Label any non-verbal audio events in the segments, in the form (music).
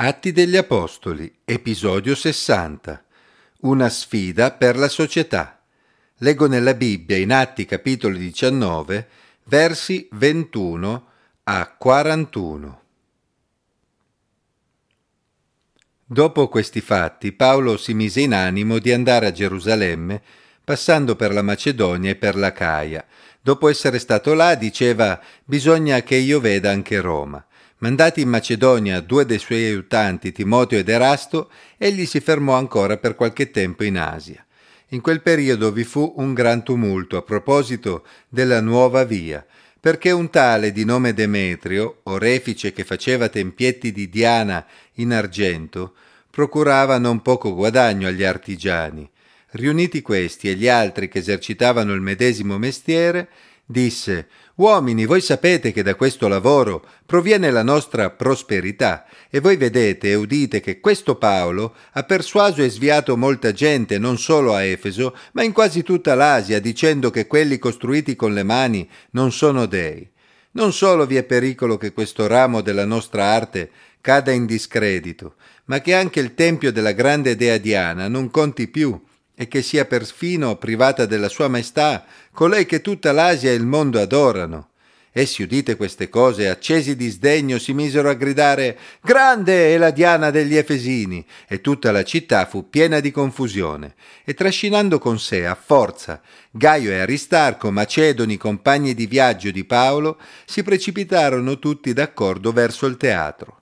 Atti degli Apostoli, episodio 60. Una sfida per la società. Leggo nella Bibbia in Atti capitolo 19, versi 21 a 41. Dopo questi fatti, Paolo si mise in animo di andare a Gerusalemme, passando per la Macedonia e per la Caia. Dopo essere stato là, diceva: Bisogna che io veda anche Roma. Mandati in Macedonia due dei suoi aiutanti, Timoteo ed Erasto, egli si fermò ancora per qualche tempo in Asia. In quel periodo vi fu un gran tumulto a proposito della nuova via, perché un tale di nome Demetrio, orefice che faceva tempietti di Diana in argento, procurava non poco guadagno agli artigiani. Riuniti questi e gli altri che esercitavano il medesimo mestiere, disse Uomini, voi sapete che da questo lavoro proviene la nostra prosperità e voi vedete e udite che questo Paolo ha persuaso e sviato molta gente non solo a Efeso, ma in quasi tutta l'Asia, dicendo che quelli costruiti con le mani non sono dei. Non solo vi è pericolo che questo ramo della nostra arte cada in discredito, ma che anche il tempio della grande dea Diana non conti più, e che sia perfino privata della sua maestà, colei che tutta l'Asia e il mondo adorano. Essi udite queste cose, accesi di sdegno, si misero a gridare Grande è la Diana degli Efesini! E tutta la città fu piena di confusione. E trascinando con sé a forza Gaio e Aristarco, macedoni compagni di viaggio di Paolo, si precipitarono tutti d'accordo verso il teatro.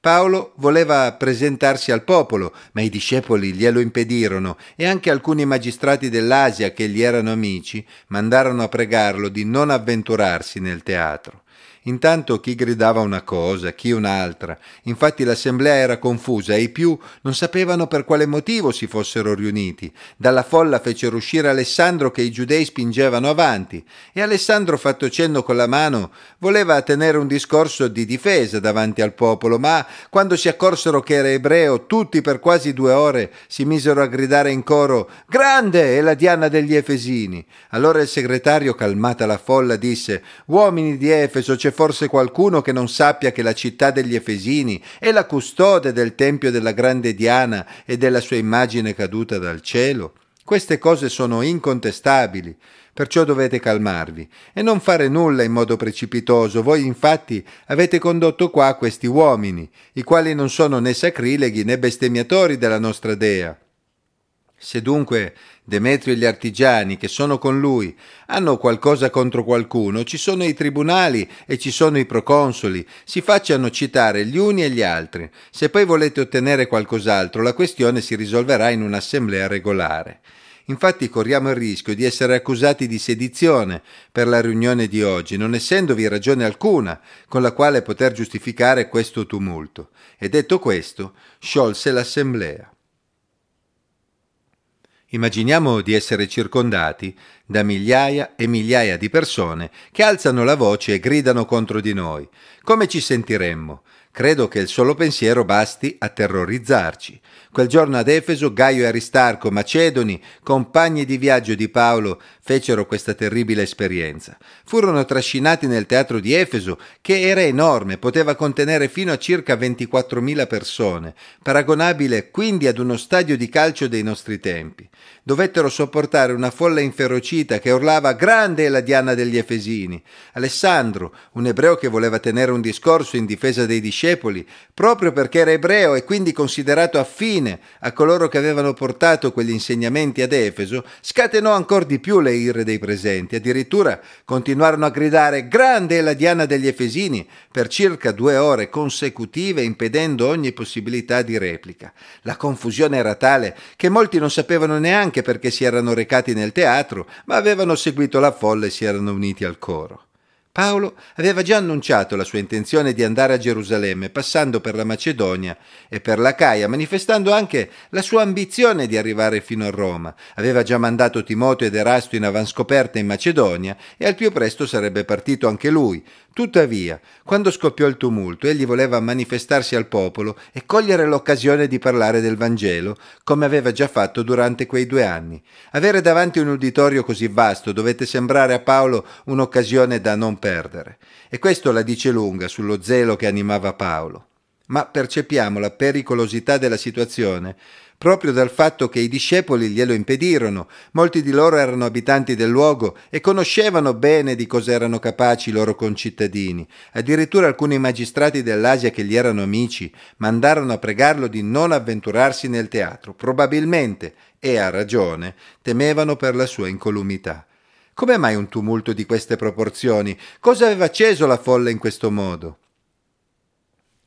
Paolo voleva presentarsi al popolo, ma i discepoli glielo impedirono e anche alcuni magistrati dell'Asia che gli erano amici mandarono a pregarlo di non avventurarsi nel teatro. Intanto chi gridava una cosa, chi un'altra. Infatti l'assemblea era confusa e i più non sapevano per quale motivo si fossero riuniti. Dalla folla fecero uscire Alessandro che i giudei spingevano avanti e Alessandro, fatto cenno con la mano, voleva tenere un discorso di difesa davanti al popolo, ma quando si accorsero che era ebreo, tutti per quasi due ore si misero a gridare in coro Grande è la Diana degli Efesini. Allora il segretario, calmata la folla, disse Uomini di Efeso, c'è forse qualcuno che non sappia che la città degli Efesini è la custode del tempio della grande Diana e della sua immagine caduta dal cielo? Queste cose sono incontestabili, perciò dovete calmarvi e non fare nulla in modo precipitoso. Voi infatti avete condotto qua questi uomini, i quali non sono né sacrileghi né bestemmiatori della nostra dea. Se dunque Demetrio e gli artigiani che sono con lui hanno qualcosa contro qualcuno, ci sono i tribunali e ci sono i proconsoli, si facciano citare gli uni e gli altri. Se poi volete ottenere qualcos'altro, la questione si risolverà in un'assemblea regolare. Infatti corriamo il rischio di essere accusati di sedizione per la riunione di oggi, non essendovi ragione alcuna con la quale poter giustificare questo tumulto. E detto questo, sciolse l'assemblea. Immaginiamo di essere circondati da migliaia e migliaia di persone che alzano la voce e gridano contro di noi. Come ci sentiremmo? Credo che il solo pensiero basti a terrorizzarci. Quel giorno ad Efeso Gaio e Aristarco, macedoni, compagni di viaggio di Paolo, fecero questa terribile esperienza. Furono trascinati nel teatro di Efeso, che era enorme, poteva contenere fino a circa 24.000 persone, paragonabile quindi ad uno stadio di calcio dei nostri tempi. Dovettero sopportare una folla inferocita che urlava Grande è la Diana degli Efesini. Alessandro, un ebreo che voleva tenere un discorso in difesa dei discepoli, proprio perché era ebreo e quindi considerato affine a coloro che avevano portato quegli insegnamenti ad Efeso, scatenò ancora di più le ire dei presenti. Addirittura continuarono a gridare Grande è la Diana degli Efesini per circa due ore consecutive, impedendo ogni possibilità di replica. La confusione era tale che molti non sapevano neanche perché si erano recati nel teatro, ma avevano seguito la folla e si erano uniti al coro. Paolo aveva già annunciato la sua intenzione di andare a Gerusalemme, passando per la Macedonia e per la Caia, manifestando anche la sua ambizione di arrivare fino a Roma. Aveva già mandato Timoteo ed Erasto in avanscoperta in Macedonia e al più presto sarebbe partito anche lui. Tuttavia, quando scoppiò il tumulto, egli voleva manifestarsi al popolo e cogliere l'occasione di parlare del Vangelo, come aveva già fatto durante quei due anni. Avere davanti un uditorio così vasto dovette sembrare a Paolo un'occasione da non perdere. E questo la dice lunga sullo zelo che animava Paolo. ma percepiamo la pericolosità della situazione proprio dal fatto che i discepoli glielo impedirono. Molti di loro erano abitanti del luogo e conoscevano bene di cosa erano capaci i loro concittadini. Addirittura alcuni magistrati dell'Asia che gli erano amici mandarono a pregarlo di non avventurarsi nel teatro. Probabilmente, e a ragione, temevano per la sua incolumità. Come mai un tumulto di queste proporzioni? Cosa aveva acceso la folla in questo modo?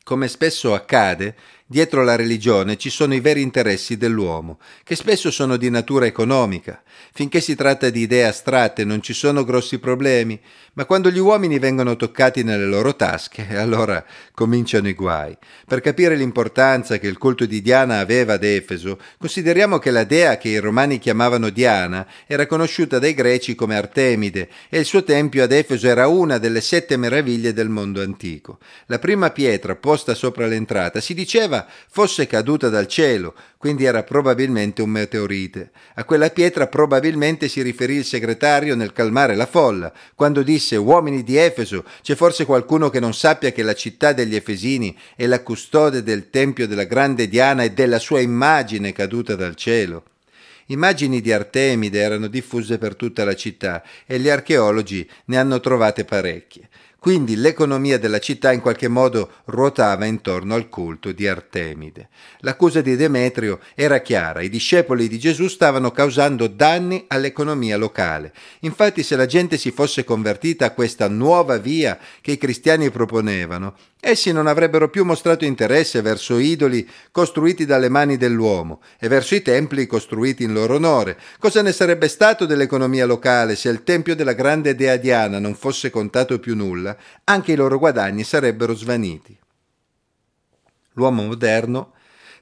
Come spesso accade, Dietro la religione ci sono i veri interessi dell'uomo, che spesso sono di natura economica. Finché si tratta di idee astratte non ci sono grossi problemi, ma quando gli uomini vengono toccati nelle loro tasche, (laughs) allora cominciano i guai. Per capire l'importanza che il culto di Diana aveva ad Efeso, consideriamo che la dea che i romani chiamavano Diana era conosciuta dai greci come Artemide e il suo tempio ad Efeso era una delle sette meraviglie del mondo antico. La prima pietra posta sopra l'entrata si diceva fosse caduta dal cielo, quindi era probabilmente un meteorite. A quella pietra probabilmente si riferì il segretario nel calmare la folla, quando disse Uomini di Efeso, c'è forse qualcuno che non sappia che la città degli Efesini è la custode del tempio della grande Diana e della sua immagine caduta dal cielo? Immagini di Artemide erano diffuse per tutta la città e gli archeologi ne hanno trovate parecchie. Quindi l'economia della città in qualche modo ruotava intorno al culto di Artemide. L'accusa di Demetrio era chiara, i discepoli di Gesù stavano causando danni all'economia locale. Infatti se la gente si fosse convertita a questa nuova via che i cristiani proponevano, Essi non avrebbero più mostrato interesse verso idoli costruiti dalle mani dell'uomo e verso i templi costruiti in loro onore. Cosa ne sarebbe stato dell'economia locale se il tempio della grande dea Diana non fosse contato più nulla? Anche i loro guadagni sarebbero svaniti. L'uomo moderno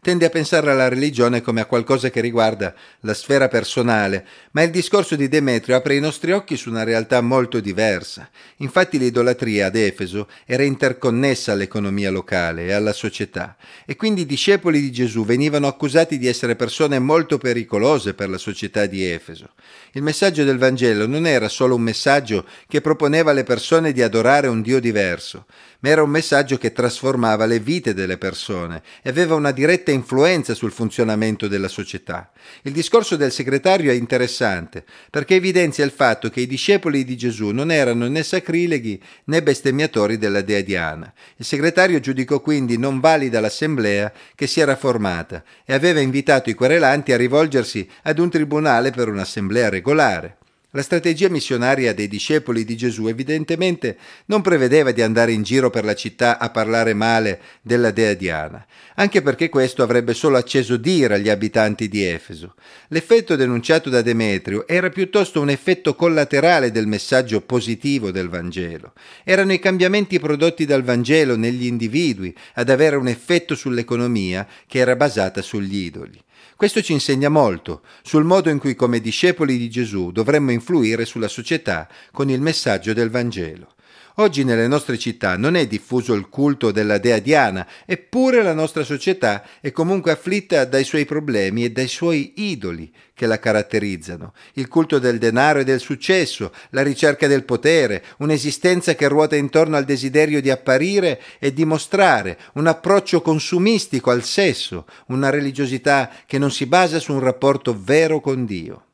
tende a pensare alla religione come a qualcosa che riguarda la sfera personale, ma il discorso di Demetrio apre i nostri occhi su una realtà molto diversa. Infatti l'idolatria ad Efeso era interconnessa all'economia locale e alla società, e quindi i discepoli di Gesù venivano accusati di essere persone molto pericolose per la società di Efeso. Il messaggio del Vangelo non era solo un messaggio che proponeva alle persone di adorare un Dio diverso, ma era un messaggio che trasformava le vite delle persone e aveva una diretta influenza sul funzionamento della società. Il discorso del segretario è interessante perché evidenzia il fatto che i discepoli di Gesù non erano né sacrileghi né bestemmiatori della dea Diana. Il segretario giudicò quindi non valida l'assemblea che si era formata e aveva invitato i querelanti a rivolgersi ad un tribunale per un'assemblea regolare. La strategia missionaria dei discepoli di Gesù evidentemente non prevedeva di andare in giro per la città a parlare male della dea Diana, anche perché questo avrebbe solo acceso d'ira agli abitanti di Efeso. L'effetto denunciato da Demetrio era piuttosto un effetto collaterale del messaggio positivo del Vangelo. Erano i cambiamenti prodotti dal Vangelo negli individui ad avere un effetto sull'economia che era basata sugli idoli. Questo ci insegna molto sul modo in cui come discepoli di Gesù dovremmo influire sulla società con il messaggio del Vangelo. Oggi nelle nostre città non è diffuso il culto della dea Diana, eppure la nostra società è comunque afflitta dai suoi problemi e dai suoi idoli che la caratterizzano. Il culto del denaro e del successo, la ricerca del potere, un'esistenza che ruota intorno al desiderio di apparire e dimostrare, un approccio consumistico al sesso, una religiosità che non si basa su un rapporto vero con Dio.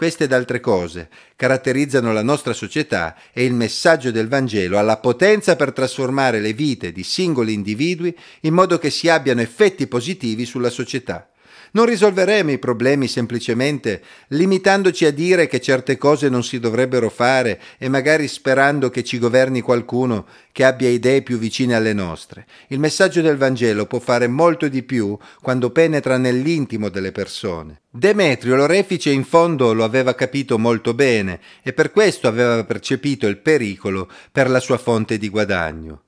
Queste ed altre cose caratterizzano la nostra società e il messaggio del Vangelo ha la potenza per trasformare le vite di singoli individui in modo che si abbiano effetti positivi sulla società. Non risolveremo i problemi semplicemente limitandoci a dire che certe cose non si dovrebbero fare e magari sperando che ci governi qualcuno che abbia idee più vicine alle nostre. Il messaggio del Vangelo può fare molto di più quando penetra nell'intimo delle persone. Demetrio l'orefice in fondo lo aveva capito molto bene e per questo aveva percepito il pericolo per la sua fonte di guadagno.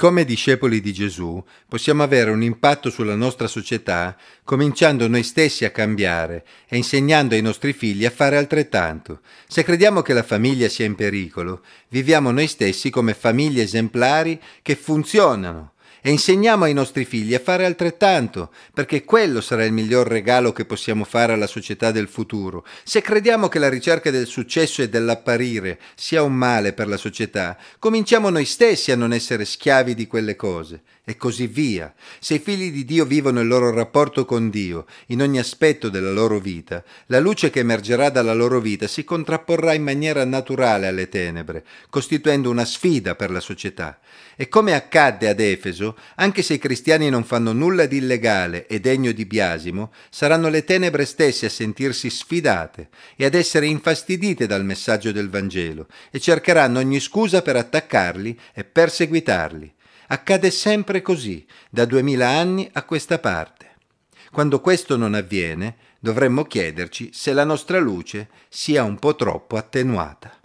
Come discepoli di Gesù possiamo avere un impatto sulla nostra società cominciando noi stessi a cambiare e insegnando ai nostri figli a fare altrettanto. Se crediamo che la famiglia sia in pericolo, viviamo noi stessi come famiglie esemplari che funzionano e insegniamo ai nostri figli a fare altrettanto, perché quello sarà il miglior regalo che possiamo fare alla società del futuro. Se crediamo che la ricerca del successo e dell'apparire sia un male per la società, cominciamo noi stessi a non essere schiavi di quelle cose e così via. Se i figli di Dio vivono il loro rapporto con Dio in ogni aspetto della loro vita, la luce che emergerà dalla loro vita si contrapporrà in maniera naturale alle tenebre, costituendo una sfida per la società. E come accadde ad Efeso, anche se i cristiani non fanno nulla di illegale e degno di biasimo, saranno le tenebre stesse a sentirsi sfidate e ad essere infastidite dal messaggio del Vangelo e cercheranno ogni scusa per attaccarli e perseguitarli. Accade sempre così, da duemila anni a questa parte. Quando questo non avviene, dovremmo chiederci se la nostra luce sia un po' troppo attenuata.